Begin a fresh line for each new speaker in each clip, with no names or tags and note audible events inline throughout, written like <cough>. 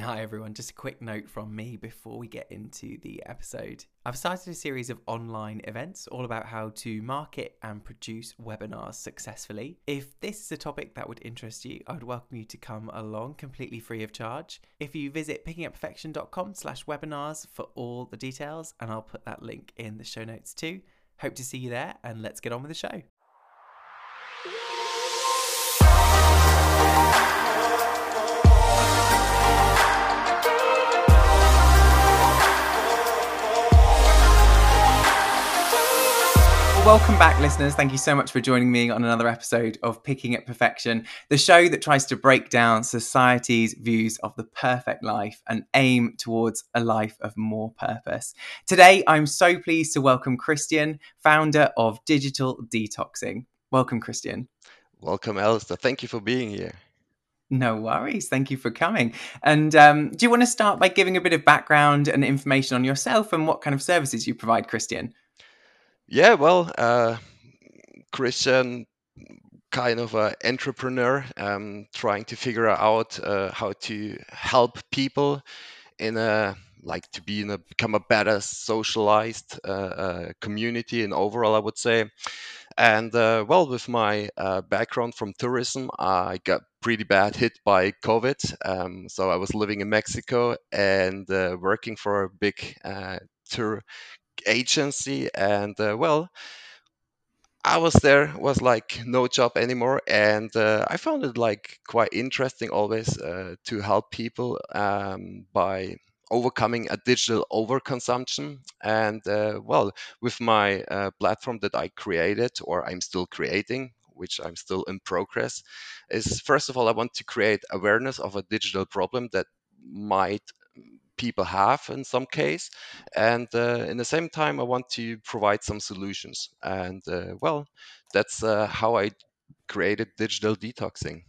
Hi, everyone. Just a quick note from me before we get into the episode. I've started a series of online events all about how to market and produce webinars successfully. If this is a topic that would interest you, I would welcome you to come along completely free of charge. If you visit pickingupperfection.com slash webinars for all the details, and I'll put that link in the show notes too. Hope to see you there, and let's get on with the show. Welcome back, listeners. Thank you so much for joining me on another episode of Picking Up Perfection, the show that tries to break down society's views of the perfect life and aim towards a life of more purpose. Today, I'm so pleased to welcome Christian, founder of Digital Detoxing. Welcome, Christian.
Welcome, Alistair. Thank you for being here.
No worries. Thank you for coming. And um, do you want to start by giving a bit of background and information on yourself and what kind of services you provide, Christian?
Yeah, well, uh, Christian, kind of an entrepreneur, um, trying to figure out uh, how to help people in a like to be in a become a better socialized uh, uh, community and overall, I would say. And uh, well, with my uh, background from tourism, I got pretty bad hit by COVID. Um, so I was living in Mexico and uh, working for a big uh, tour agency and uh, well i was there was like no job anymore and uh, i found it like quite interesting always uh, to help people um, by overcoming a digital overconsumption. And uh, well with my uh, platform that i created or i'm still creating which i'm still in progress is first of all i want to create awareness of a digital problem that might people have in some case and uh, in the same time i want to provide some solutions. And uh, well that's uh, how i created digital detoxing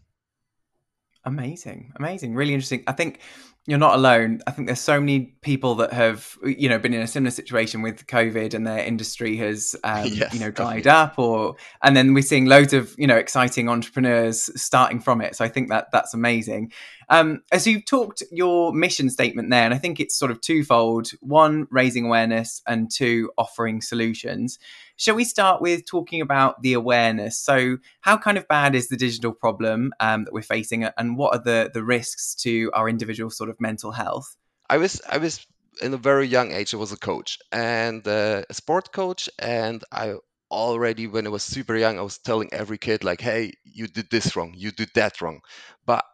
amazing amazing really interesting i think you're not alone. I think there's so many people that have, you know, been in a similar situation with COVID, and their industry has, um, <laughs> yes, you know, dried up. Or and then we're seeing loads of, you know, exciting entrepreneurs starting from it. So I think that that's amazing. Um, as you've talked your mission statement there, and I think it's sort of twofold: one, raising awareness, and two, offering solutions. Shall we start with talking about the awareness? So, how kind of bad is the digital problem um, that we're facing, and what are the the risks to our individual sort of mental health?
I was I was in a very young age. I was a coach and uh, a sport coach, and I already when I was super young, I was telling every kid like, "Hey, you did this wrong, you did that wrong." But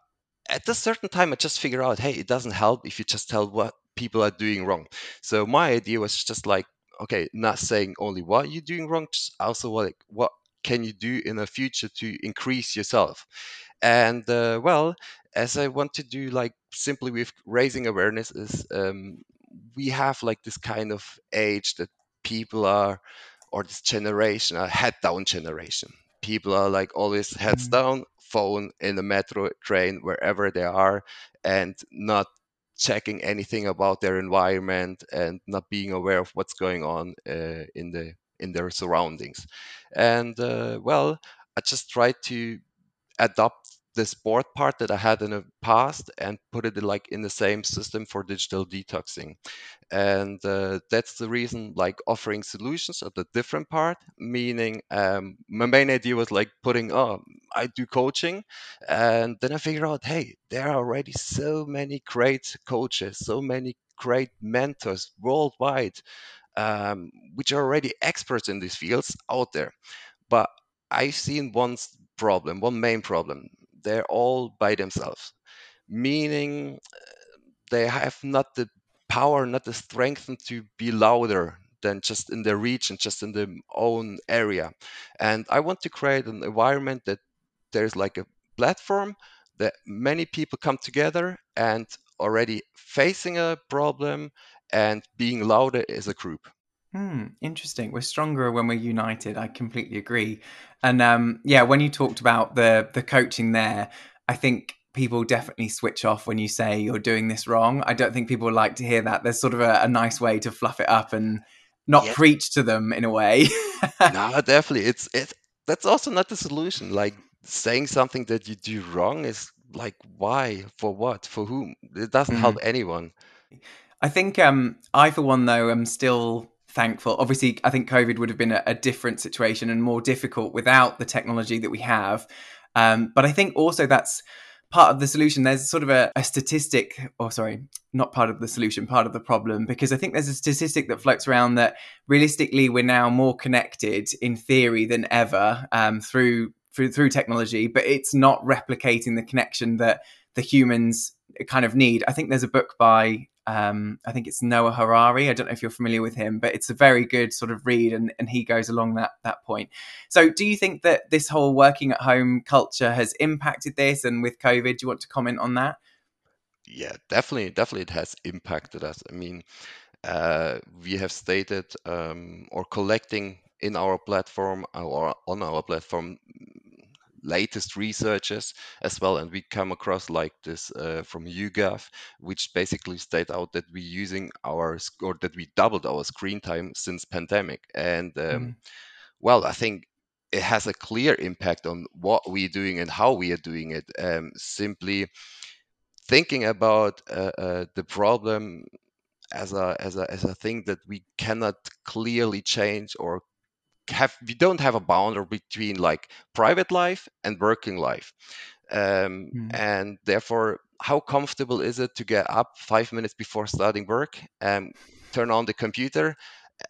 at a certain time, I just figured out, hey, it doesn't help if you just tell what people are doing wrong. So my idea was just like okay, not saying only what you're doing wrong, just also like what can you do in the future to increase yourself. And uh, well, as I want to do like simply with raising awareness is um, we have like this kind of age that people are or this generation a head down generation people are like always heads mm. down phone in the metro train wherever they are and not checking anything about their environment and not being aware of what's going on uh, in the in their surroundings. And uh, well i just tried to adopt the board part that I had in the past and put it like in the same system for digital detoxing. And uh, that's the reason, like offering solutions at the different part, meaning um, my main idea was like putting, oh, I do coaching. And then I figured out, hey, there are already so many great coaches, so many great mentors worldwide, um, which are already experts in these fields out there. But I've seen one problem, one main problem they're all by themselves, meaning they have not the power, not the strength to be louder than just in their region, just in their own area. And I want to create an environment that there's like a platform that many people come together and already facing a problem and being louder as a group.
Hmm, interesting. We're stronger when we're united. I completely agree. And um, yeah, when you talked about the the coaching there, I think people definitely switch off when you say you're doing this wrong. I don't think people like to hear that. There's sort of a, a nice way to fluff it up and not yeah. preach to them in a way.
no, definitely. It's it. That's also not the solution. Like saying something that you do wrong is like why for what for whom it doesn't mm. help anyone
i think um i for one though am still thankful obviously i think covid would have been a, a different situation and more difficult without the technology that we have um, but i think also that's part of the solution. There's sort of a, a, statistic, or sorry, not part of the solution, part of the problem, because I think there's a statistic that floats around that realistically we're now more connected in theory than ever um, through through through technology, but it's not replicating the connection that the humans kind of need. I think there's a book by um, I think it's Noah Harari. I don't know if you're familiar with him, but it's a very good sort of read, and, and he goes along that that point. So, do you think that this whole working at home culture has impacted this? And with COVID, do you want to comment on that?
Yeah, definitely, definitely, it has impacted us. I mean, uh, we have stated um, or collecting in our platform or on our platform latest researchers as well and we come across like this uh, from YouGov which basically state out that we're using our or that we doubled our screen time since pandemic and um, mm. well i think it has a clear impact on what we're doing and how we are doing it um, simply thinking about uh, uh, the problem as a as a as a thing that we cannot clearly change or have we don't have a boundary between like private life and working life um, mm. and therefore how comfortable is it to get up five minutes before starting work and turn on the computer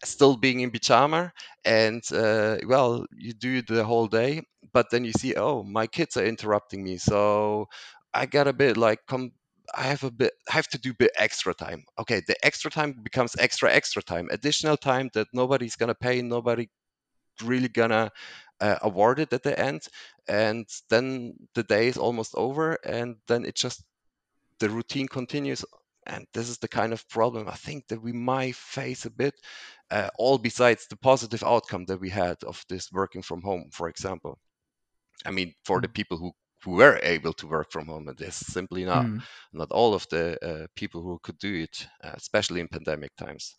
still being in pajama and uh, well you do the whole day but then you see oh my kids are interrupting me so i got a bit like come I have a bit I have to do a bit extra time. Okay, the extra time becomes extra extra time, additional time that nobody's gonna pay, nobody really gonna uh, award it at the end and then the day is almost over and then it just the routine continues and this is the kind of problem i think that we might face a bit uh, all besides the positive outcome that we had of this working from home for example i mean for the mm. people who who were able to work from home and it's simply not mm. not all of the uh, people who could do it uh, especially in pandemic times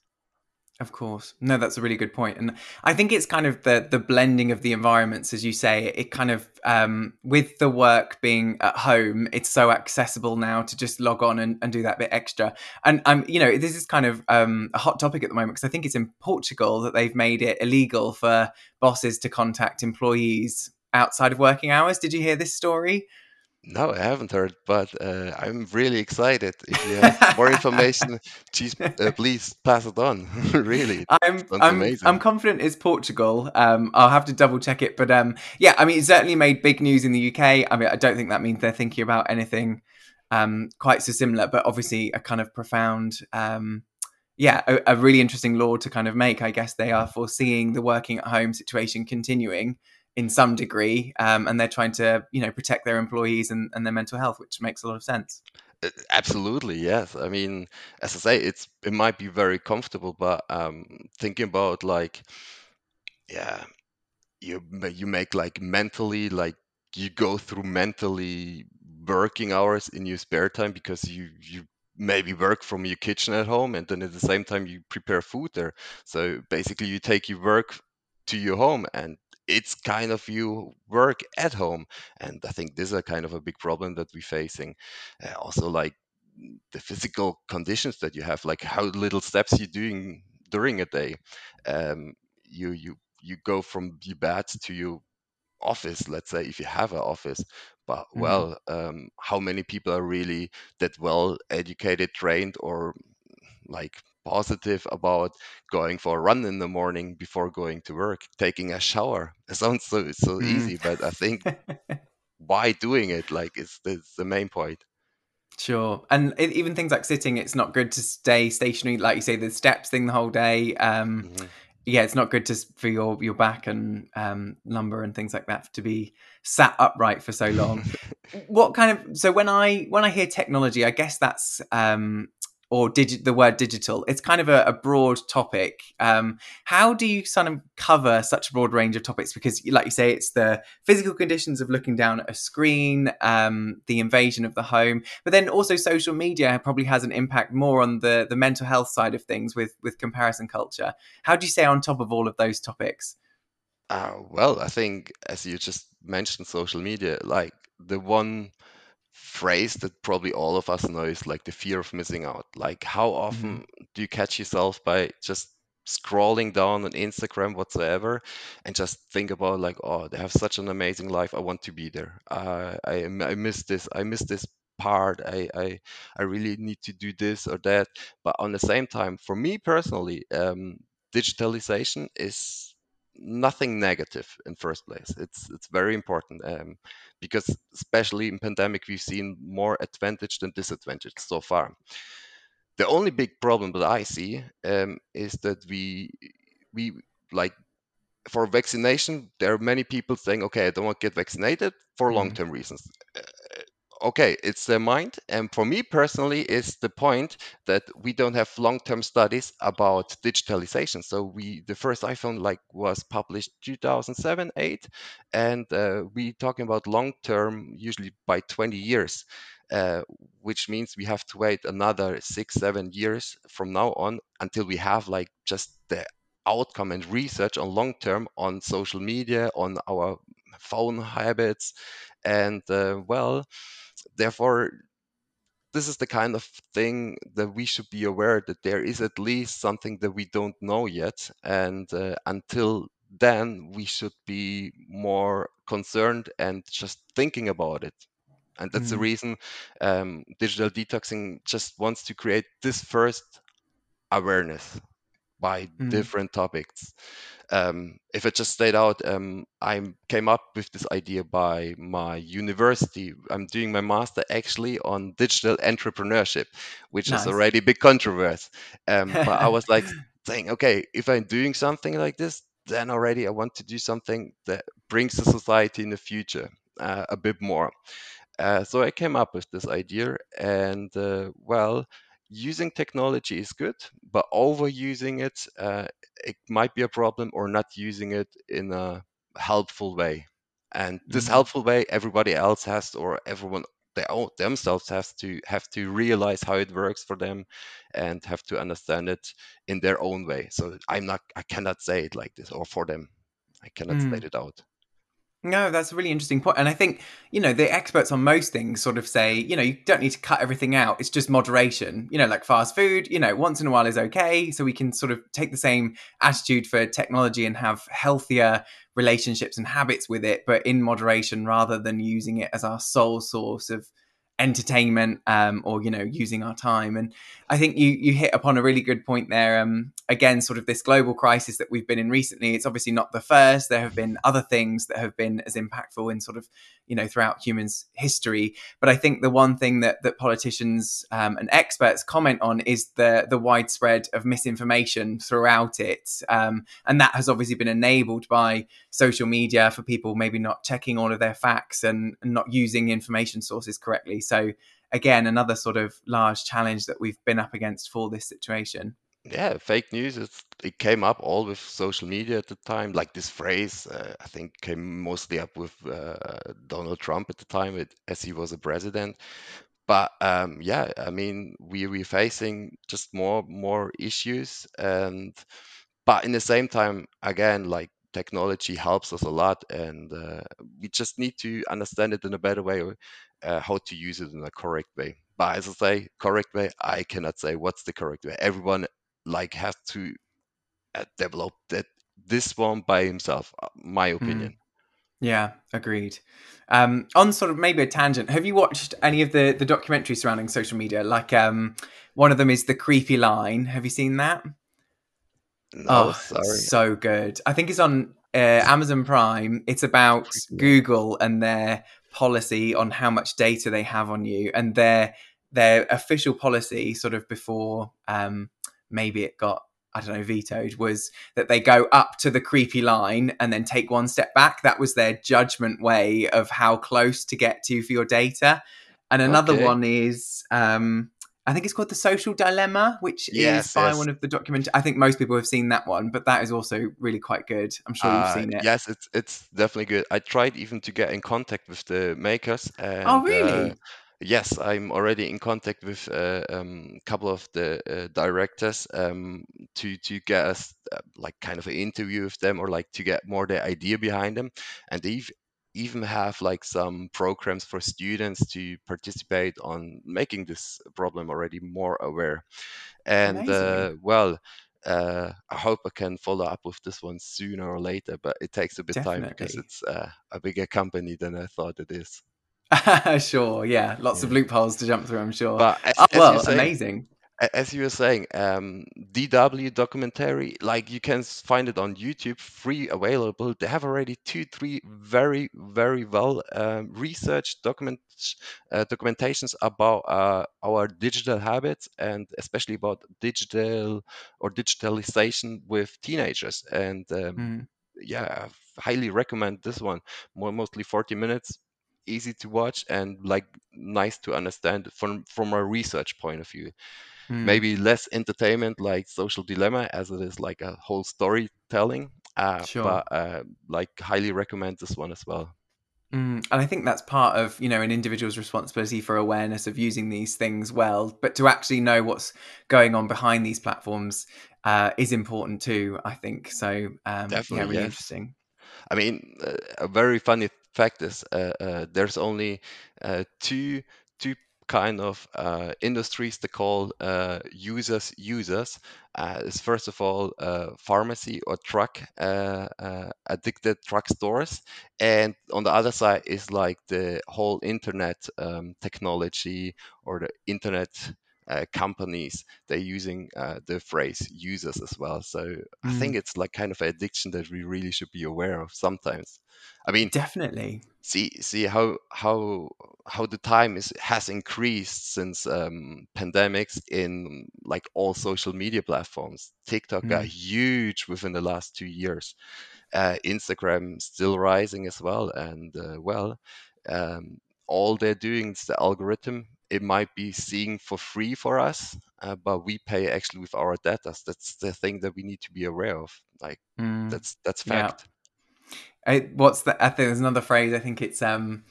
of course. No, that's a really good point. And I think it's kind of the the blending of the environments, as you say, it kind of um, with the work being at home, it's so accessible now to just log on and, and do that bit extra. And I'm, you know, this is kind of um, a hot topic at the moment because I think it's in Portugal that they've made it illegal for bosses to contact employees outside of working hours. Did you hear this story?
No, I haven't heard, but uh, I'm really excited. If you have more <laughs> information, please, uh, please pass it on. <laughs> really,
I'm I'm, I'm confident it's Portugal. Um, I'll have to double check it, but um, yeah, I mean, it certainly made big news in the UK. I mean, I don't think that means they're thinking about anything um, quite so similar, but obviously a kind of profound. Um, yeah, a, a really interesting law to kind of make. I guess they are foreseeing the working at home situation continuing in some degree, um, and they're trying to you know protect their employees and, and their mental health, which makes a lot of sense.
Uh, absolutely, yes. I mean, as I say, it's it might be very comfortable, but um, thinking about like, yeah, you you make like mentally like you go through mentally working hours in your spare time because you you maybe work from your kitchen at home and then at the same time you prepare food there so basically you take your work to your home and it's kind of you work at home and i think this is a kind of a big problem that we're facing uh, also like the physical conditions that you have like how little steps you're doing during a day um, you you you go from your bed to your office let's say if you have an office but mm-hmm. well um, how many people are really that well educated trained or like positive about going for a run in the morning before going to work, taking a shower. <laughs> It sounds so so mm. easy, but I think <laughs> why doing it like it's, it's the main point.
Sure, and even things like sitting, it's not good to stay stationary, like you say, the steps thing the whole day. Um, mm-hmm. Yeah, it's not good to for your your back and um, lumbar and things like that to be sat upright for so long. <laughs> what kind of so when I when I hear technology, I guess that's um, or digi- the word digital. It's kind of a, a broad topic. Um, how do you sort of cover such a broad range of topics? Because, like you say, it's the physical conditions of looking down at a screen, um, the invasion of the home, but then also social media probably has an impact more on the the mental health side of things with with comparison culture. How do you stay on top of all of those topics?
Uh, well, I think as you just mentioned, social media, like the one phrase that probably all of us know is like the fear of missing out. Like, how often mm-hmm. do you catch yourself by just scrolling down on Instagram whatsoever and just think about like, oh, they have such an amazing life. I want to be there. Uh, I I miss this. I miss this part. I, I I really need to do this or that. But on the same time, for me personally, um, digitalization is nothing negative in first place. It's it's very important um, because especially in pandemic we've seen more advantage than disadvantage so far. The only big problem that I see um, is that we we like for vaccination there are many people saying okay I don't want to get vaccinated for mm. long term reasons. Okay, it's their mind. And for me personally, is the point that we don't have long-term studies about digitalization. So we, the first iPhone like was published 2007, eight, and uh, we talking about long-term, usually by 20 years. Uh, which means we have to wait another six, seven years from now on until we have like just the outcome and research on long term on social media, on our phone habits, and uh, well, therefore this is the kind of thing that we should be aware that there is at least something that we don't know yet and uh, until then we should be more concerned and just thinking about it and that's mm. the reason um, digital detoxing just wants to create this first awareness by mm. different topics um, if it just stayed out, um, I came up with this idea by my university. I'm doing my master actually on digital entrepreneurship, which nice. is already a big controversy. Um, but I was like <laughs> saying, okay, if I'm doing something like this, then already I want to do something that brings the society in the future uh, a bit more. Uh, so I came up with this idea, and uh, well, using technology is good, but overusing it, uh, it might be a problem, or not using it in a helpful way. And this mm-hmm. helpful way, everybody else has, or everyone they own, themselves has to have to realize how it works for them, and have to understand it in their own way. So I'm not, I cannot say it like this, or for them, I cannot mm. state it out.
No, that's a really interesting point. And I think, you know, the experts on most things sort of say, you know, you don't need to cut everything out. It's just moderation. You know, like fast food, you know, once in a while is okay. So we can sort of take the same attitude for technology and have healthier relationships and habits with it, but in moderation rather than using it as our sole source of entertainment um, or you know using our time. And i think you you hit upon a really good point there um, again sort of this global crisis that we've been in recently. It's obviously not the first. There have been other things that have been as impactful in sort of you know throughout humans history. But i think the one thing that that politicians um, and experts comment on is the the widespread of misinformation throughout it. Um, and that has obviously been enabled by social media for people maybe not checking all of their facts and, and not using information sources correctly. So again another sort of large challenge that we've been up against for this situation
yeah, fake news. It's, it came up all with social media at the time. Like this phrase, uh, I think came mostly up with uh, Donald Trump at the time, it, as he was a president. But um, yeah, I mean, we we're facing just more more issues, and but in the same time, again, like technology helps us a lot, and uh, we just need to understand it in a better way, uh, how to use it in a correct way. But as I say, correct way, I cannot say what's the correct way. Everyone like has to uh, develop that this one by himself. Uh, my hmm. opinion. Mm.
Yeah, agreed. Um, on sort of maybe a tangent, have you watched any of the the documentaries surrounding social media? Like um, one of them is the creepy line. Have you seen that?
No, oh, sorry.
So good. I think it's on uh, Amazon Prime. It's about Google and their policy on how much data they have on you and their their official policy sort of before um, maybe it got I don't know, vetoed was that they go up to the creepy line and then take one step back. That was their judgment way of how close to get to for your data. And another okay. one is, um, I think it's called The Social Dilemma, which yes, is by yes. one of the document. I think most people have seen that one, but that is also really quite good. I'm sure uh, you've seen it.
Yes, it's it's definitely good. I tried even to get in contact with the makers. Oh, and,
oh, really? Uh,
Yes, I'm already in contact with a uh, um, couple of the uh, directors um, to to get us uh, like kind of an interview with them or like to get more the idea behind them. And they've even have like some programs for students to participate on making this problem already more aware. And uh, well, uh, I hope I can follow up with this one sooner or later, but it takes a bit Definitely. time because it's uh, a bigger company than I thought it is. <laughs>
sure, yeah, lots yeah. of loopholes to jump through. I'm sure. But as, oh, well, saying, amazing
as you were saying, um, DW documentary, like you can find it on YouTube, free available. They have already two, three very, very well um, researched documents, uh, documentations about uh, our digital habits and especially about digital or digitalization with teenagers. And um, mm. yeah, I highly recommend this one. More mostly 40 minutes, easy to watch and like nice to understand from from a research point of view. Mm. Maybe less entertainment like Social Dilemma, as it is like a whole storytelling. Uh, sure. But uh, like, highly recommend this one as well.
Mm, and I think that's part of you know an individual's responsibility for awareness of using these things well, but to actually know what's going on behind these platforms uh, is important too. I think so. Um, Definitely, yeah, really yes. interesting.
I mean, uh, a very funny fact is uh, uh there's only uh, two two kind of uh, industries to call uh, users users. Uh, is first of all pharmacy or truck addicted truck stores. And on the other side is like the whole internet um, technology or the internet companies they're using the phrase users as well so mm. i think it's like kind of an addiction that we really should be aware of sometimes i mean
definitely
see see how how how the time is has increased since um, pandemics in like all social media platforms. TikTok mm. got huge within the last two years. Uh, Instagram still rising as well, and uh, well, um, all they're doing is the algorithm. It might be seeing for free for us, uh, but we pay actually with our data. That's the thing that we need to be aware of. Like mm. that's that's fact.
Yeah. I, what's the? I think there's another phrase. I think it's um,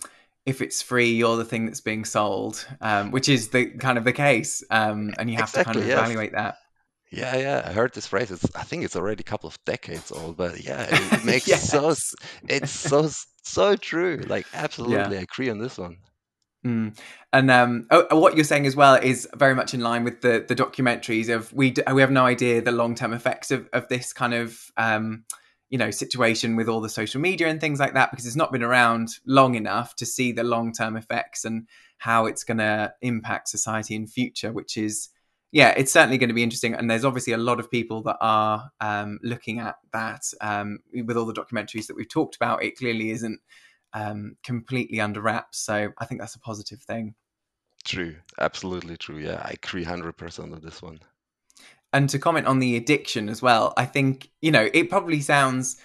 if it's free, you're the thing that's being sold, um, which is the kind of the case, um, and you have exactly, to kind of yes. evaluate that.
Yeah, yeah, I heard this phrase. It's, I think it's already a couple of decades old, but yeah, it, <laughs> makes yes. so. It's so so true. Like, <laughs> absolutely, yeah. I agree on this one.
Mm. And um, oh, what you're saying as well is very much in line with the the documentaries of we we have no idea the long term effects of of this kind of um, you know situation with all the social media and things like that because it's not been around long enough to see the long term effects and how it's going to impact society in future which is yeah it's certainly going to be interesting and there's obviously a lot of people that are um, looking at that um, with all the documentaries that we've talked about it clearly isn't um, completely under wraps. So i think that's a positive thing.
True. Absolutely true. Yeah i agree 100% on this one.
And to comment on the addiction as well, I think you know it probably sounds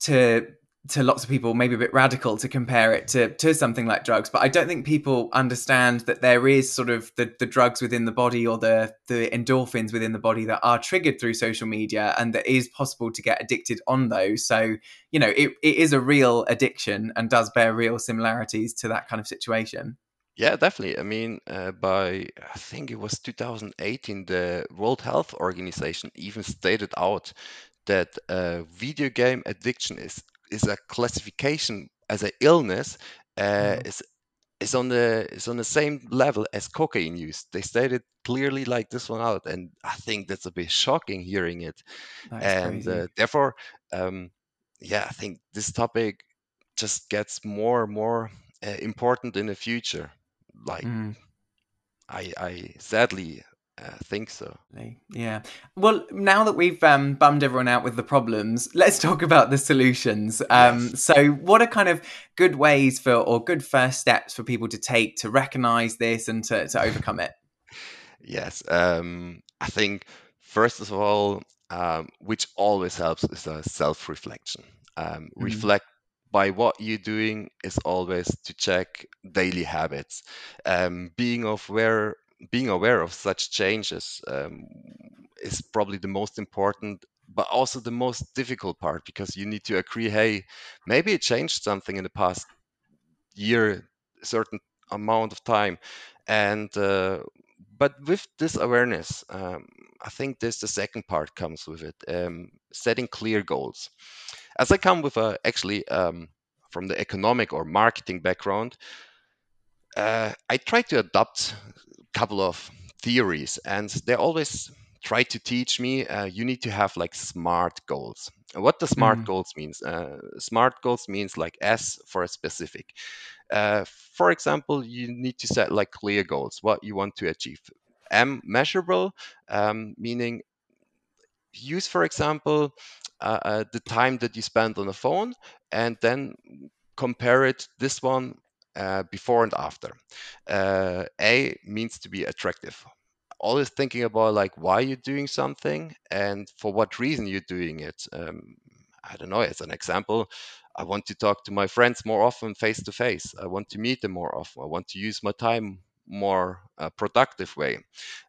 to to lots of people maybe a bit radical to compare it to to something like drugs, but I don't think people understand that there is sort of the the drugs within the body or the the endorphins within the body that are triggered through social media, and that is possible to get addicted on those. So you know it, it is a real addiction and does bear real similarities to that kind of situation.
Yeah, definitely. I mean, uh, by I think it was 2018, the World Health Organization even stated out that uh, video game addiction is is a classification as an illness uh, mm-hmm. is is on the is on the same level as cocaine use. They stated clearly like this one out, and I think that's a bit shocking hearing it. That's and uh, therefore, um, yeah, I think this topic just gets more and more uh, important in the future. Like, mm. I, I sadly uh, think so.
Yeah. Well, now that we've um, bummed everyone out with the problems, <laughs> let's talk about the solutions. Um, yes. So, what are kind of good ways for, or good first steps for people to take to recognize this and to, to overcome it?
yes. Um, I think, first of all, um, which always helps is a self reflection. Um, mm-hmm. Reflect by what you're doing is always to check daily habits. Um, being aware, being aware of such changes um, is probably the most important, but also the most difficult part because you need to agree, hey, maybe it changed something in the past year, certain amount of time, and uh, but with this awareness, um, I think this the second part comes with it, um, setting clear goals. As I come with a actually um, from the economic or marketing background, uh, I try to adopt couple of theories, and they always try to teach me uh, you need to have like smart goals. What the smart mm. goals means? Uh, smart goals means like S for a specific. Uh, for example, you need to set like clear goals, what you want to achieve. M measurable, um, meaning use, for example, uh, uh, the time that you spend on the phone and then compare it this one uh, before and after. Uh, a means to be attractive. Always thinking about like why you're doing something and for what reason you're doing it. Um, I don't know. As an example, I want to talk to my friends more often face to face. I want to meet them more often. I want to use my time more uh, productive way.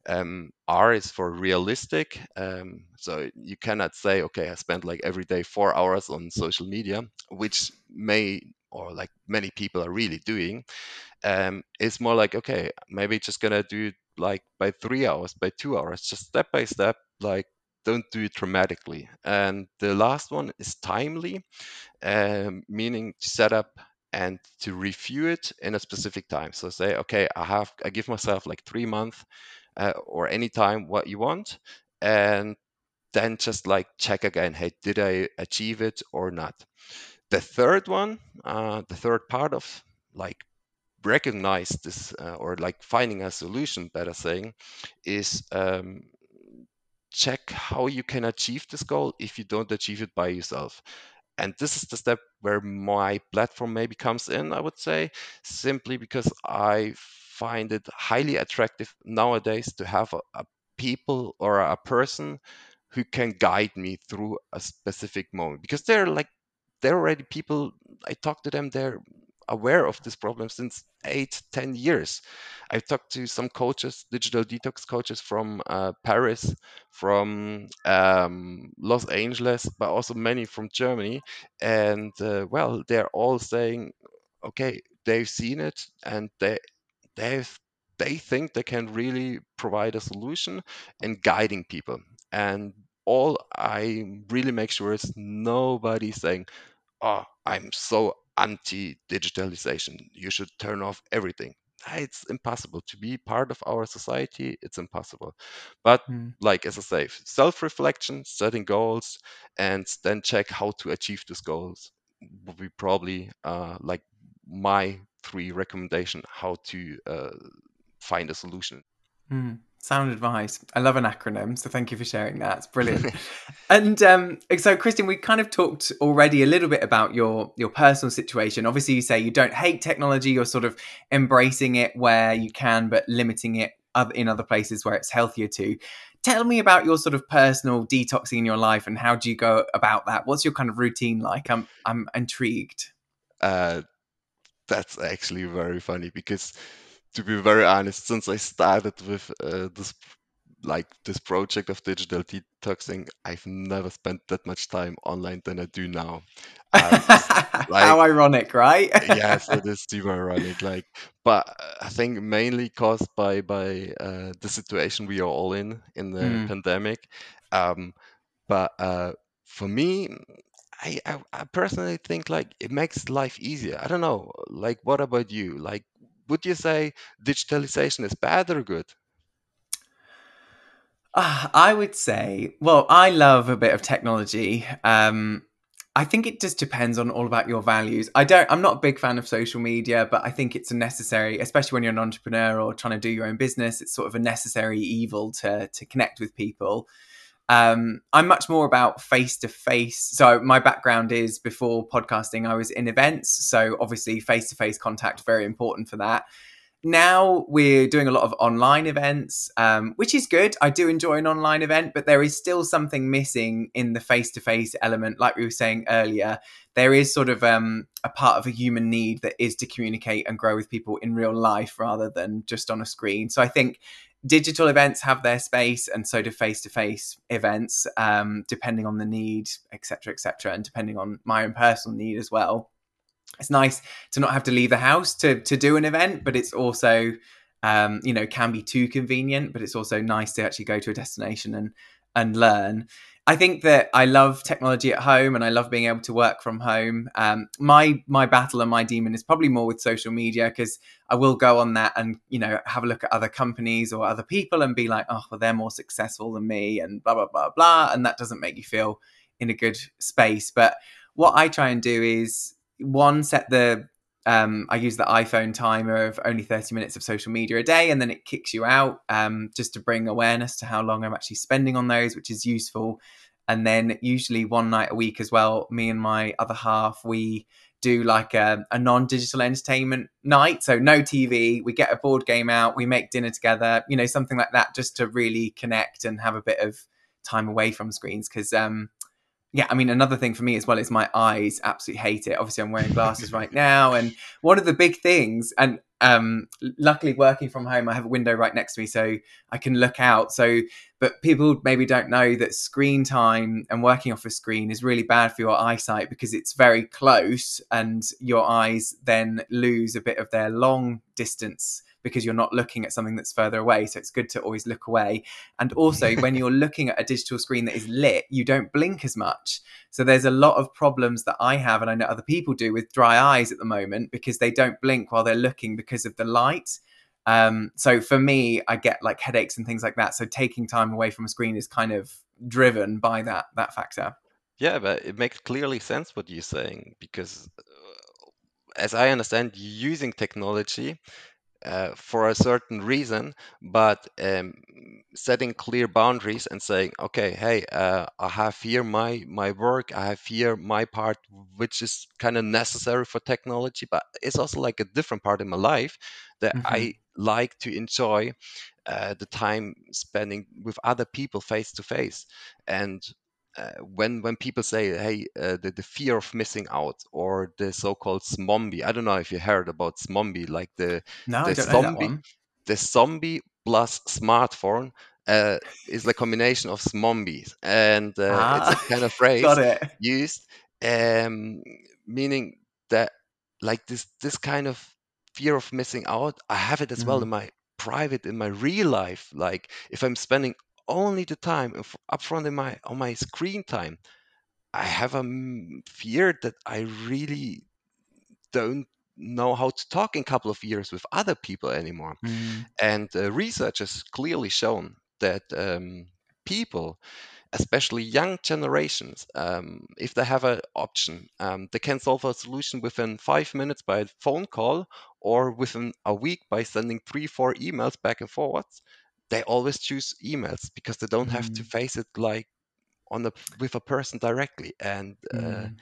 Um, R is for realistic. Um, so you cannot say, okay, I spend like every day four hours on social media, which may or like many people are really doing. Um, it's more like, okay, maybe just gonna do it like by three hours, by two hours, just step by step, like don't do it dramatically. And the last one is timely, um, meaning set up and to review it in a specific time. So say, okay, I have I give myself like three months uh, or any time what you want, and then just like check again, hey, did I achieve it or not? The third one, uh, the third part of like recognize this uh, or like finding a solution, better saying, is um, check how you can achieve this goal if you don't achieve it by yourself. And this is the step where my platform maybe comes in, I would say, simply because I find it highly attractive nowadays to have a, a people or a person who can guide me through a specific moment because they're like they're already people i talk to them they're aware of this problem since eight, ten years. I've talked to some coaches, digital detox coaches from uh, Paris, from um, Los Angeles, but also many from Germany. And uh, well, they're all saying, okay, they've seen it and they they've they think they can really provide a solution in guiding people. And all I really make sure is nobody saying, oh, I'm so anti-digitalization. You should turn off everything. It's impossible to be part of our society. It's impossible. But mm. like as I say, self-reflection, setting goals, and then check how to achieve those goals would be probably uh, like my three recommendation how to uh, find a solution.
Mm. Sound advice. I love an acronym, so thank you for sharing that. It's brilliant. <laughs> and um, so, Christian, we kind of talked already a little bit about your your personal situation. Obviously, you say you don't hate technology; you're sort of embracing it where you can, but limiting it in other places where it's healthier to. Tell me about your sort of personal detoxing in your life, and how do you go about that? What's your kind of routine like? I'm I'm intrigued.
Uh, that's actually very funny because to be very honest, since I started with uh, this like this project of digital detoxing, I've never spent that much time online than I do now.
Um, <laughs> like, How ironic, right?
yes, it is <laughs> super ironic. Like, but I think mainly caused by by uh, the situation we are all in in the mm. pandemic. Um, but uh, for me, I, I, I personally think like it makes life easier. I don't know. Like, what about you? Like, would you say digitalization is bad or good?
Uh, I would say, well, I love a bit of technology. Um, I think it just depends on all about your values. I don't. I'm not a big fan of social media, but I think it's a necessary, especially when you're an entrepreneur or trying to do your own business. It's sort of a necessary evil to to connect with people. Um, I'm much more about face to face. So my background is before podcasting, I was in events. So obviously, face to face contact very important for that. Now we're doing a lot of online events, um, which is good. I do enjoy an online event, but there is still something missing in the face to face element. Like we were saying earlier, there is sort of um, a part of a human need that is to communicate and grow with people in real life rather than just on a screen. So I think digital events have their space and so do face-to-face events um, depending on the need etc etc and depending on my own personal need as well it's nice to not have to leave the house to to do an event but it's also um, you know can be too convenient but it's also nice to actually go to a destination and and learn. I think that I love technology at home and I love being able to work from home. Um, my my battle and my demon is probably more with social media because I will go on that and you know have a look at other companies or other people and be like, oh, well, they're more successful than me and blah blah blah blah, and that doesn't make you feel in a good space. But what I try and do is one set the um, I use the iPhone timer of only 30 minutes of social media a day, and then it kicks you out um, just to bring awareness to how long I'm actually spending on those, which is useful. And then usually one night a week as well, me and my other half, we do like a, a non digital entertainment night. So no TV, we get a board game out, we make dinner together, you know, something like that, just to really connect and have a bit of time away from screens. Because, um, yeah, I mean, another thing for me as well is my eyes absolutely hate it. Obviously, I'm wearing glasses right now. And one of the big things, and um, luckily working from home, I have a window right next to me so I can look out. So, but people maybe don't know that screen time and working off a screen is really bad for your eyesight because it's very close and your eyes then lose a bit of their long distance because you're not looking at something that's further away. So it's good to always look away. And also, when <laughs> you're looking at a digital screen that is lit, you don't blink as much. So there's a lot of problems that I have, and I know other people do with dry eyes at the moment because they don't blink while they're looking because of the light. Um, so for me, I get like headaches and things like that. So taking time away from a screen is kind of driven by that that factor.
Yeah, but it makes clearly sense what you're saying because, uh, as I understand, using technology uh, for a certain reason, but um, setting clear boundaries and saying, okay, hey, uh, I have here my my work, I have here my part, which is kind of necessary for technology, but it's also like a different part in my life that mm-hmm. I like to enjoy uh, the time spending with other people face to face and uh, when when people say, "Hey, uh, the the fear of missing out," or the so-called smombie. I don't know if you heard about smombie, like the
no,
the
zombie,
the zombie plus smartphone uh, is the combination of zombies, and uh, ah, it's a kind of <laughs> phrase used, um, meaning that like this this kind of fear of missing out. I have it as mm. well in my private in my real life like if i'm spending only the time upfront in my on my screen time, I have a fear that I really don't know how to talk in a couple of years with other people anymore. Mm. And uh, research has clearly shown that um, people, especially young generations, um, if they have an option, um, they can solve a solution within five minutes by a phone call or within a week by sending three, four emails back and forwards they always choose emails because they don't mm. have to mm. face it like on a with a person directly and uh, mm.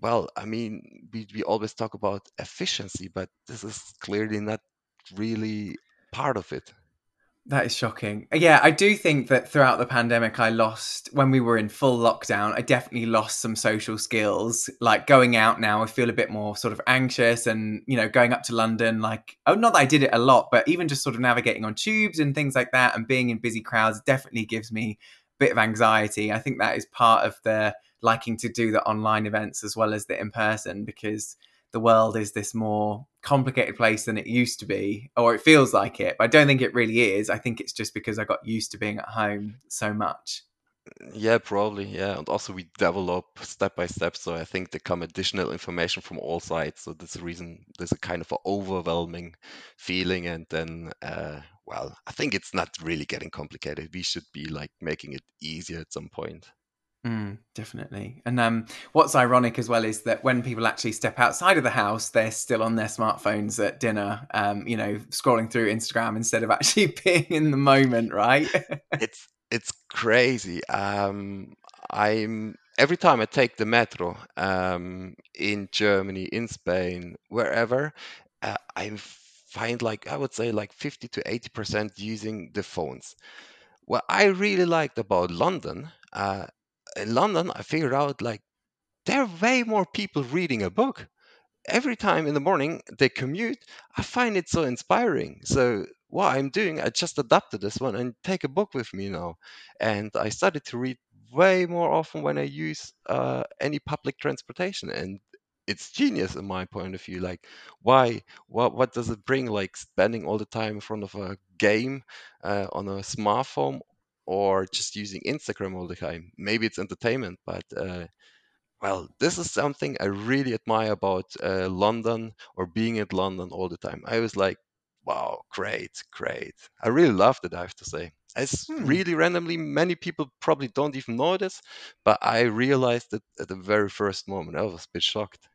well i mean we, we always talk about efficiency but this is clearly not really part of it
that is shocking. Yeah, I do think that throughout the pandemic, I lost, when we were in full lockdown, I definitely lost some social skills. Like going out now, I feel a bit more sort of anxious and, you know, going up to London, like, oh, not that I did it a lot, but even just sort of navigating on tubes and things like that and being in busy crowds definitely gives me a bit of anxiety. I think that is part of the liking to do the online events as well as the in person because the world is this more complicated place than it used to be, or it feels like it. But I don't think it really is. I think it's just because I got used to being at home so much.
Yeah, probably. Yeah, and also we develop step by step. So I think there come additional information from all sides. So the reason there's a kind of an overwhelming feeling. And then, uh, well, I think it's not really getting complicated. We should be like making it easier at some point.
Mm, definitely. And um, what's ironic as well is that when people actually step outside of the house, they're still on their smartphones at dinner, um, you know, scrolling through Instagram instead of <laughs> actually being in the moment, right? <laughs>
it's it's crazy. Um, I'm every time I take the metro um, in Germany, in Spain, wherever, uh, I find like I would say like 50 to 80 percent using the phones. What I really liked about London uh, in London, I figured out like there are way more people reading a book. Every time in the morning they commute, I find it so inspiring. So what I'm doing, I just adapted this one and take a book with me now. And I started to read way more often when I use uh, any public transportation. And it's genius in my point of view. Like, why? What? What does it bring? Like spending all the time in front of a game uh, on a smartphone or just using Instagram all the time. Maybe it's entertainment, but uh, well, this is something I really admire about uh, London or being in London all the time. I was like, wow, great, great. I really loved it, I have to say. It's hmm. really randomly, many people probably don't even know this, but I realized it at the very first moment. I was a bit shocked.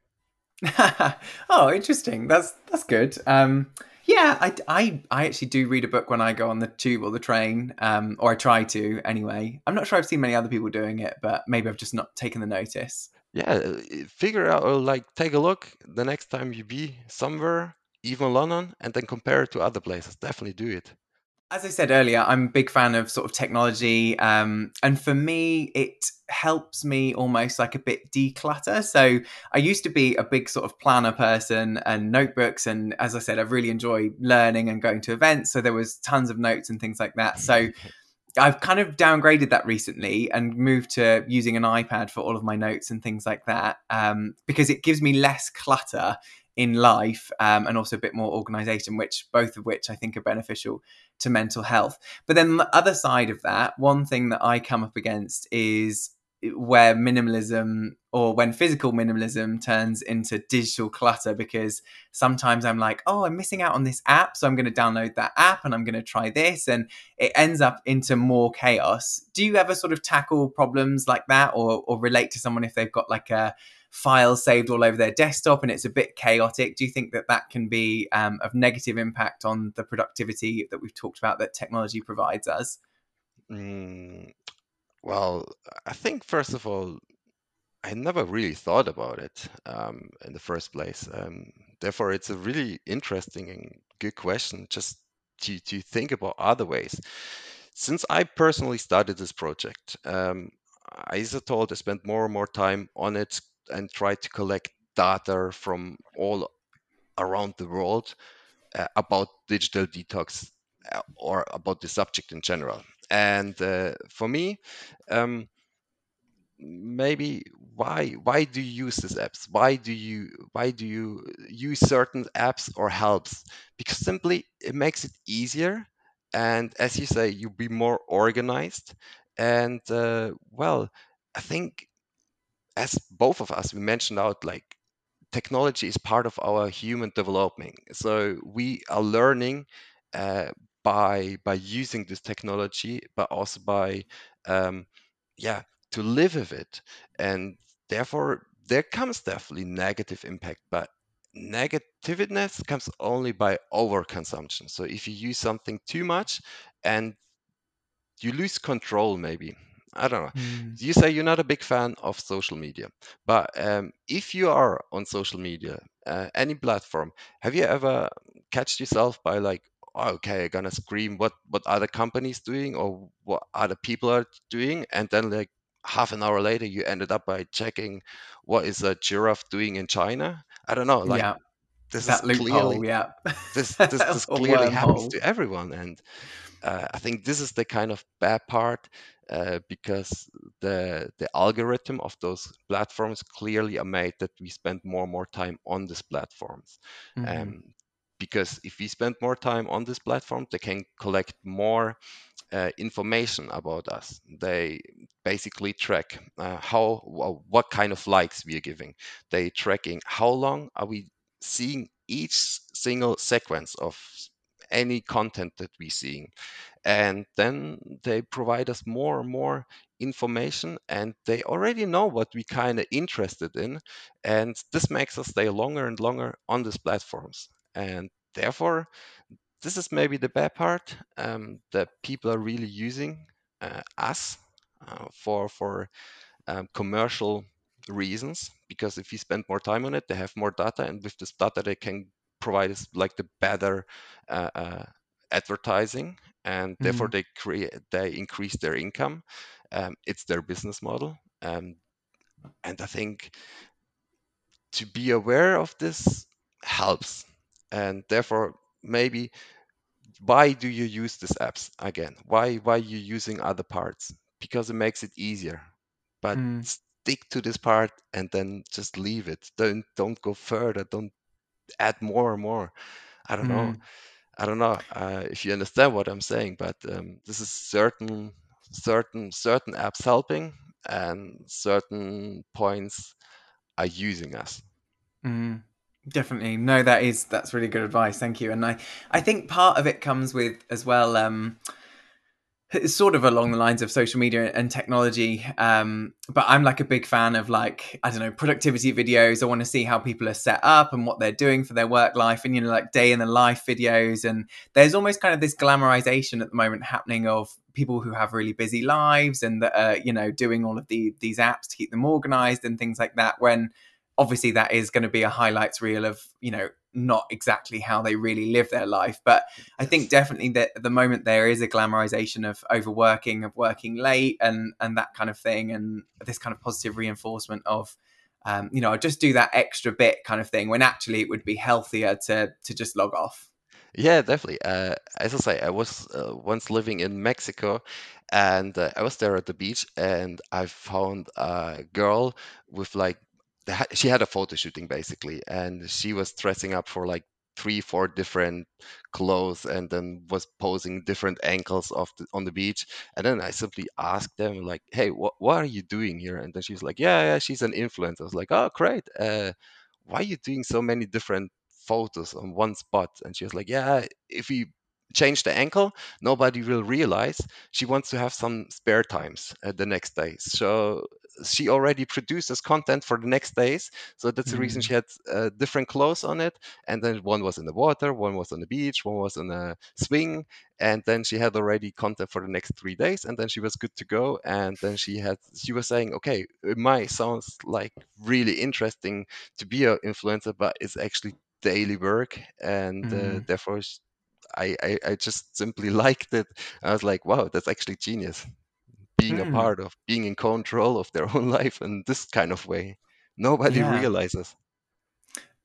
<laughs>
oh, interesting. That's that's good. Um, yeah, I, I, I actually do read a book when I go on the tube or the train, um, or I try to anyway. I'm not sure I've seen many other people doing it, but maybe I've just not taken the notice.
Yeah, uh, figure out or like take a look the next time you be somewhere, even London, and then compare it to other places. Definitely do it
as I said earlier, I'm a big fan of sort of technology. Um, and for me, it helps me almost like a bit declutter. So I used to be a big sort of planner person and notebooks. And as I said, I really enjoy learning and going to events. So there was tons of notes and things like that. So I've kind of downgraded that recently and moved to using an iPad for all of my notes and things like that um, because it gives me less clutter in life um, and also a bit more organization which both of which i think are beneficial to mental health but then the other side of that one thing that i come up against is where minimalism or when physical minimalism turns into digital clutter because sometimes I'm like, oh, I'm missing out on this app. So I'm going to download that app and I'm going to try this. And it ends up into more chaos. Do you ever sort of tackle problems like that or, or relate to someone if they've got like a, files saved all over their desktop and it's a bit chaotic. Do you think that that can be um, of negative impact on the productivity that we've talked about that technology provides us?
Mm, well, I think first of all, I never really thought about it um, in the first place. Um, therefore, it's a really interesting and good question just to, to think about other ways. Since I personally started this project, um, I, as I told, I spent more and more time on it, and try to collect data from all around the world uh, about digital detox uh, or about the subject in general. And uh, for me, um, maybe why why do you use these apps? Why do you why do you use certain apps or helps? Because simply it makes it easier, and as you say, you be more organized. And uh, well, I think as both of us we mentioned out like technology is part of our human development so we are learning uh, by by using this technology but also by um, yeah to live with it. And therefore there comes definitely negative impact but negativeness comes only by overconsumption. So if you use something too much and you lose control maybe I don't know. Mm. You say you're not a big fan of social media, but um, if you are on social media, uh, any platform, have you ever catched yourself by like, oh, okay, I'm gonna scream what what other companies doing or what other people are doing, and then like half an hour later, you ended up by checking what is a giraffe doing in China. I don't know, like. Yeah. This
that is clearly, yeah.
this <laughs> this, this clearly happens to everyone, and uh, I think this is the kind of bad part uh, because the the algorithm of those platforms clearly are made that we spend more and more time on these platforms. Mm-hmm. Um, because if we spend more time on this platform, they can collect more uh, information about us. They basically track uh, how what kind of likes we are giving. They tracking how long are we seeing each single sequence of any content that we're seeing. And then they provide us more and more information and they already know what we kind of interested in. And this makes us stay longer and longer on these platforms. And therefore, this is maybe the bad part um, that people are really using uh, us uh, for for um, commercial reasons because if you spend more time on it they have more data and with this data they can provide us like the better uh, uh, advertising and mm-hmm. therefore they create they increase their income. Um, it's their business model um, and i think to be aware of this helps and therefore maybe why do you use these apps again? Why why you using other parts? Because it makes it easier but mm. stick to this part and then just leave it. Don't don't go further. Don't add more and more. I don't know. Mm. I don't know uh, if you understand what I'm saying, but um, this is certain certain certain apps helping and certain points are using us.
Mm, definitely. No, that is that's really good advice. Thank you. And I I think part of it comes with as well. Um, sort of along the lines of social media and technology um, but i'm like a big fan of like i don't know productivity videos. I want to see how people are set up and what they're doing for their work life and you know like day in the life videos. And there's almost kind of this glamorization at the moment happening of people who have really busy lives and that are you know doing all of the these apps to keep them organized and things like that when obviously that is going to be a highlights reel of you know not exactly how they really live their life but i think definitely that at the moment there is a glamorization of overworking of working late and and that kind of thing and this kind of positive reinforcement of um, you know just do that extra bit kind of thing when actually it would be healthier to to just log off
yeah, definitely. Uh, as I say, I was uh, once living in Mexico, and uh, I was there at the beach, and I found a girl with like she had a photo shooting basically, and she was dressing up for like three, four different clothes, and then was posing different angles of the, on the beach. And then I simply asked them like, "Hey, what what are you doing here?" And then she's like, "Yeah, yeah, she's an influencer." I was like, "Oh, great. Uh, why are you doing so many different photos on one spot?" And she was like, "Yeah, if we change the ankle, nobody will realize she wants to have some spare times uh, the next day. So she already produces content for the next days. So that's mm. the reason mm. she had uh, different clothes on it. And then one was in the water, one was on the beach, one was on a swing. And then she had already content for the next three days. And then she was good to go. And then she had, she was saying, okay, it might sounds like really interesting to be an influencer, but it's actually daily work. And uh, mm. uh, therefore, I, I, I just simply <laughs> liked it. I was like, wow, that's actually genius being a hmm. part of, being in control of their <laughs> own life in this kind of way. Nobody yeah. realizes.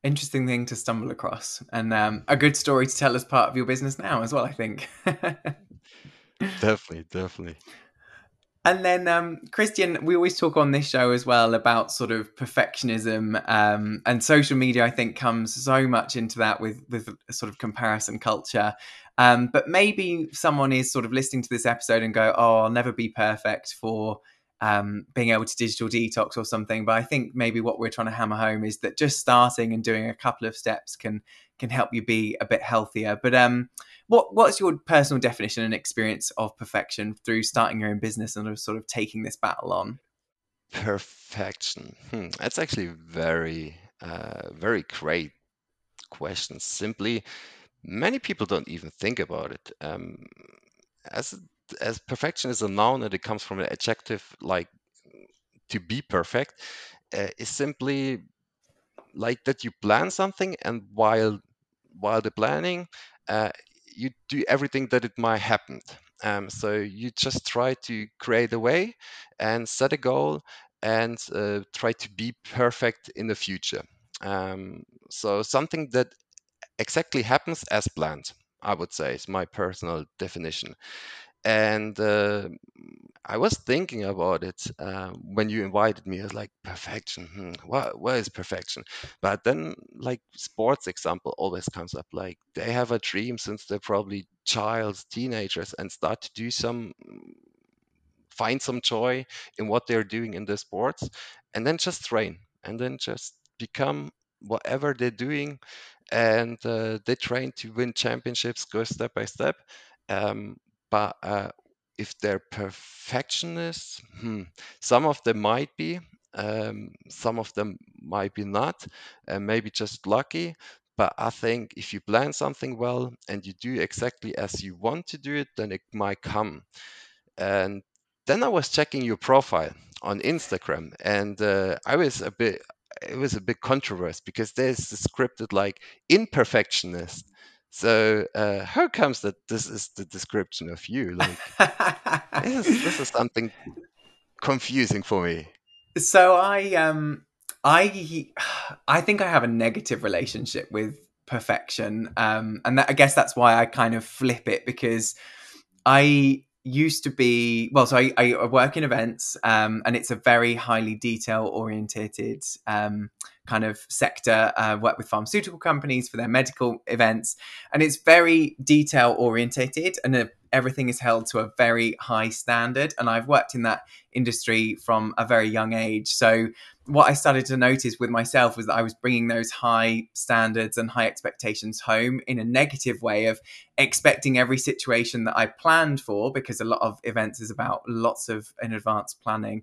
Interesting thing to stumble across, and um, a good story to tell as part of your business now as well. I think. <laughs>
definitely, definitely.
And then, um, Christian, we always talk on this show as well about sort of perfectionism um, and social media. I think comes so much into that with with sort of comparison culture. Um, but maybe someone is sort of listening to this episode and go, "Oh, I'll never be perfect for um, being able to digital detox or something." But I think maybe what we're trying to hammer home is that just starting and doing a couple of steps can can help you be a bit healthier. But um, what what's your personal definition and experience of perfection through starting your own business and sort of taking this battle on?
Perfection. Hmm. That's actually very uh, very great question. Simply, many people don't even think about it. Um, as as perfection is a noun and it comes from an adjective like to be perfect, uh, is simply like that you plan something and while while the planning uh, you do everything that it might happen. Um, so you just try to create a way and set a goal and uh, try to be perfect in the future. Um, so something that exactly happens as planned, I would say, is my personal definition. And uh, I was thinking about it uh, when you invited me. I was like, perfection. Hmm, what, what is perfection? But then, like, sports example always comes up. Like, they have a dream since they're probably child, teenagers, and start to do some, find some joy in what they're doing in the sports, and then just train, and then just become whatever they're doing, and uh, they train to win championships, go step by step. Um, but uh, if they're perfectionists, hmm, some of them might be, um, some of them might be not, and maybe just lucky. But I think if you plan something well and you do exactly as you want to do it, then it might come. And then I was checking your profile on Instagram, and uh, I was a bit, it was a bit controversial because there's the scripted like imperfectionist so uh, how comes that this is the description of you? Like this, is, this is <laughs> something confusing for me.
So I um I I think I have a negative relationship with perfection, um, and that, I guess that's why I kind of flip it because I used to be well so i, I work in events um, and it's a very highly detail orientated um, kind of sector uh, work with pharmaceutical companies for their medical events. And it's very detail orientated and a, everything is held to a very high standard. And I've worked in that industry from a very young age. So, what I started to notice with myself was that I was bringing those high standards and high expectations home in a negative way of expecting every situation that I planned for, because a lot of events is about lots of in advance planning.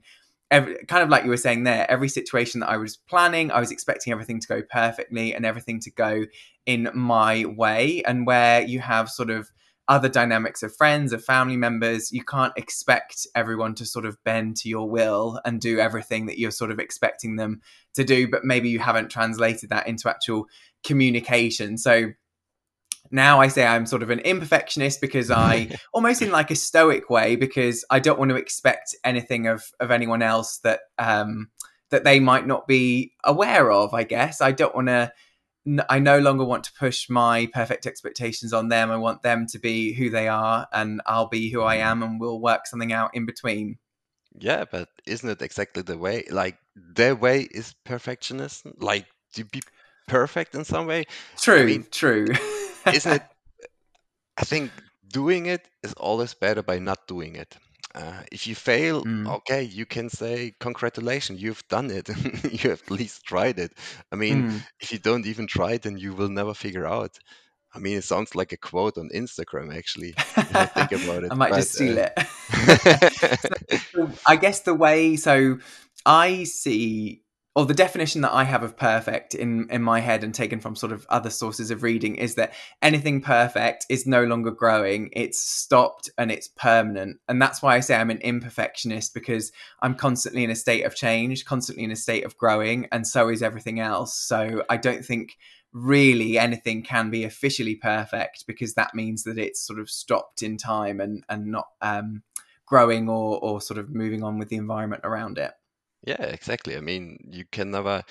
Every, kind of like you were saying there, every situation that I was planning, I was expecting everything to go perfectly and everything to go in my way. And where you have sort of other dynamics of friends, of family members. You can't expect everyone to sort of bend to your will and do everything that you're sort of expecting them to do, but maybe you haven't translated that into actual communication. So now I say I'm sort of an imperfectionist because I <laughs> almost in like a stoic way because I don't want to expect anything of of anyone else that um that they might not be aware of, I guess. I don't want to I no longer want to push my perfect expectations on them. I want them to be who they are, and I'll be who I am, and we'll work something out in between.
Yeah, but isn't it exactly the way? Like their way is perfectionism, like to be perfect in some way.
True, I mean, true.
isn't it? <laughs> I think doing it is always better by not doing it. Uh, if you fail, mm. okay, you can say congratulations, you've done it. <laughs> you have at least tried it. I mean, mm. if you don't even try it, then you will never figure out. I mean, it sounds like a quote on Instagram, actually. <laughs> If I think about it,
I might but, just steal uh... it. <laughs> so, I guess the way so I see or the definition that I have of perfect in in my head and taken from sort of other sources of reading is that anything perfect is no longer growing it's stopped and it's permanent. And that's why I say I'm an imperfectionist because I'm constantly in a state of change constantly in a state of growing and so is everything else. So I don't think really anything can be officially perfect because that means that it's sort of stopped in time and and not um, growing or or sort of moving on with the environment around it
yeah, exactly. I mean, you can never.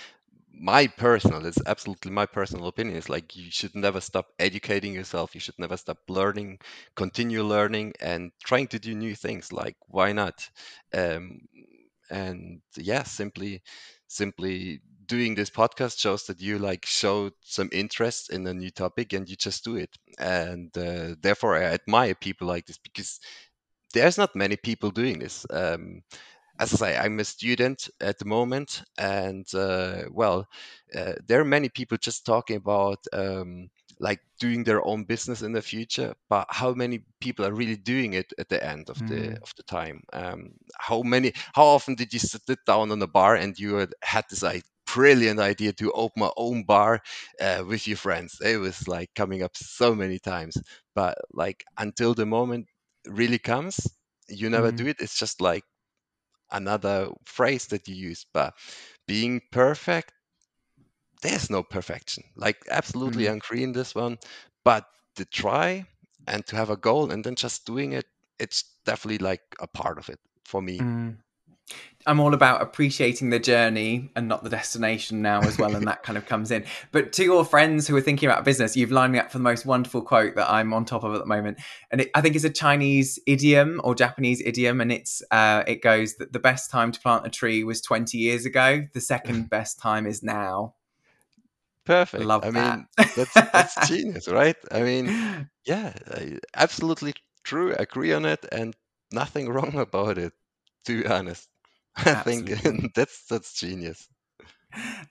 My personal, it's absolutely my personal opinion. Is like you should never stop educating yourself. You should never stop learning, continue learning, and trying to do new things. Like why not? Um, and yeah, simply, simply doing this podcast shows that you like showed some interest in a new topic and you just do it. And uh, therefore, I admire people like this because there's not many people doing this. Um, as I say, I'm a student at the moment, and uh, well, uh, there are many people just talking about um, like doing their own business in the future. But how many people are really doing it at the end of mm. the of the time? Um, how many? How often did you sit down on a bar and you had, had this like, brilliant idea to open my own bar uh, with your friends? It was like coming up so many times, but like until the moment really comes, you never mm. do it. It's just like another phrase that you use, but being perfect, there's no perfection. Like absolutely mm. agree in this one, but to try and to have a goal and then just doing it, it's definitely like a part of it for me.
Mm. I'm all about appreciating the journey and not the destination now as well, and that kind of comes in. But to your friends who are thinking about business, you've lined me up for the most wonderful quote that I'm on top of at the moment, and it, I think it's a Chinese idiom or Japanese idiom, and it's uh, it goes that the best time to plant a tree was 20 years ago. The second <laughs> best time is now.
Perfect.
Love
I
that.
mean, that's, that's <laughs> genius, right? I mean, <laughs> yeah, absolutely true. Agree on it, and nothing wrong about it. To be honest. <laughs> I think <laughs> that's that's genius.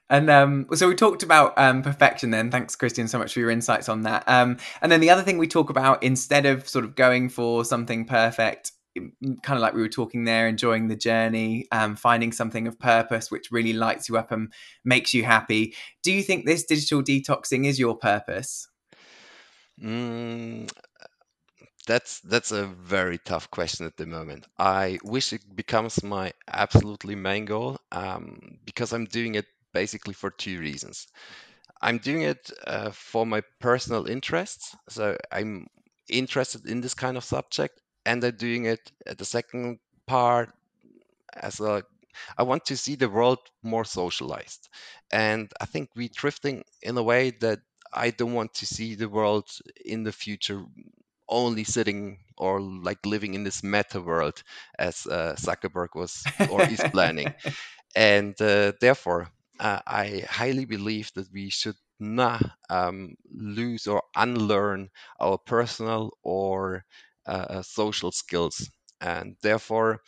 And um, so we talked about um, perfection then. Thanks, Christian, so much for your insights on that. Um, and then the other thing we talk about instead of sort of going for something perfect, kind of like we were talking there, enjoying the journey, um, finding something of purpose which really lights you up and makes you happy. Do you think this digital detoxing is your purpose?
Mm, that's that's a very tough question at the moment. I wish it becomes my absolutely main goal um, because I'm doing it basically for two reasons. I'm doing it uh, for my personal interests, so I'm interested in this kind of subject, and I'm doing it at the second part as a I want to see the world more socialized, and I think we're drifting in a way that I don't want to see the world in the future only sitting or like living in this meta world as uh, Zuckerberg was <laughs> or is planning. And uh, therefore, uh, I highly believe that we should not um, lose or unlearn our personal or uh, uh, social skills, and therefore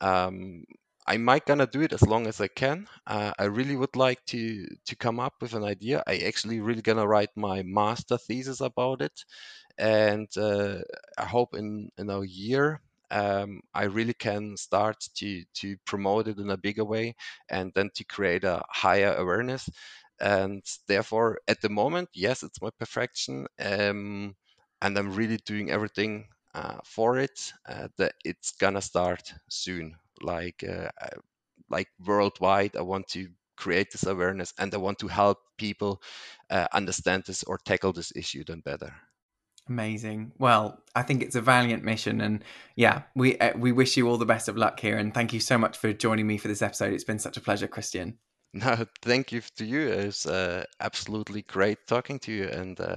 um, I might gonna do it as long as I can. Uh, I really would like to to come up with an idea. I actually really gonna write my master thesis about it, and uh, I hope in in a year um, I really can start to to promote it in a bigger way, and then to create a higher awareness. And therefore, at the moment, yes, it's my perfection, um, and I'm really doing everything uh, for it. Uh, that it's gonna start soon like uh, like worldwide. I want to create this awareness and I want to help people uh, understand this or tackle this issue then better.
Amazing. Well, I think it's a valiant mission, and yeah, we uh, we wish you all the best of luck here. And thank you so much for joining me for this episode. It's been such a pleasure, Christian. <laughs>
No, thank you to you. It's uh, absolutely great talking to you, and uh,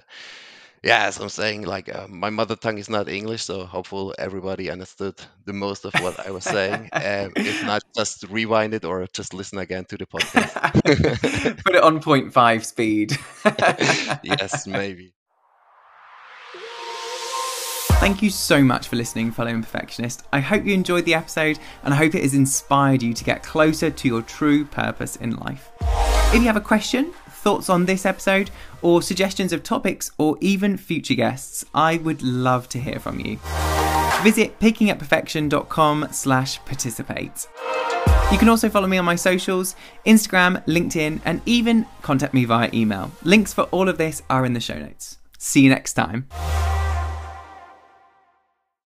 yeah, as I'm saying, like uh, my mother tongue is not English, so hopefully everybody understood the most of what I was saying. <laughs> um, if not, just rewind it or just listen again to the podcast. <laughs>
Put it on 0.5 speed.
yes, maybe.
Thank you so much for listening, fellow imperfectionist. I hope you enjoyed the episode and I hope it has inspired you to get closer to your true purpose in life. If you have a question, thoughts on this episode, or suggestions of topics or even future guests, I would love to hear from you. Visit pickingupperfection.com slash participate. You can also follow me on my socials, Instagram, LinkedIn, and even contact me via email. Links for all of this are in the show notes. See you next time.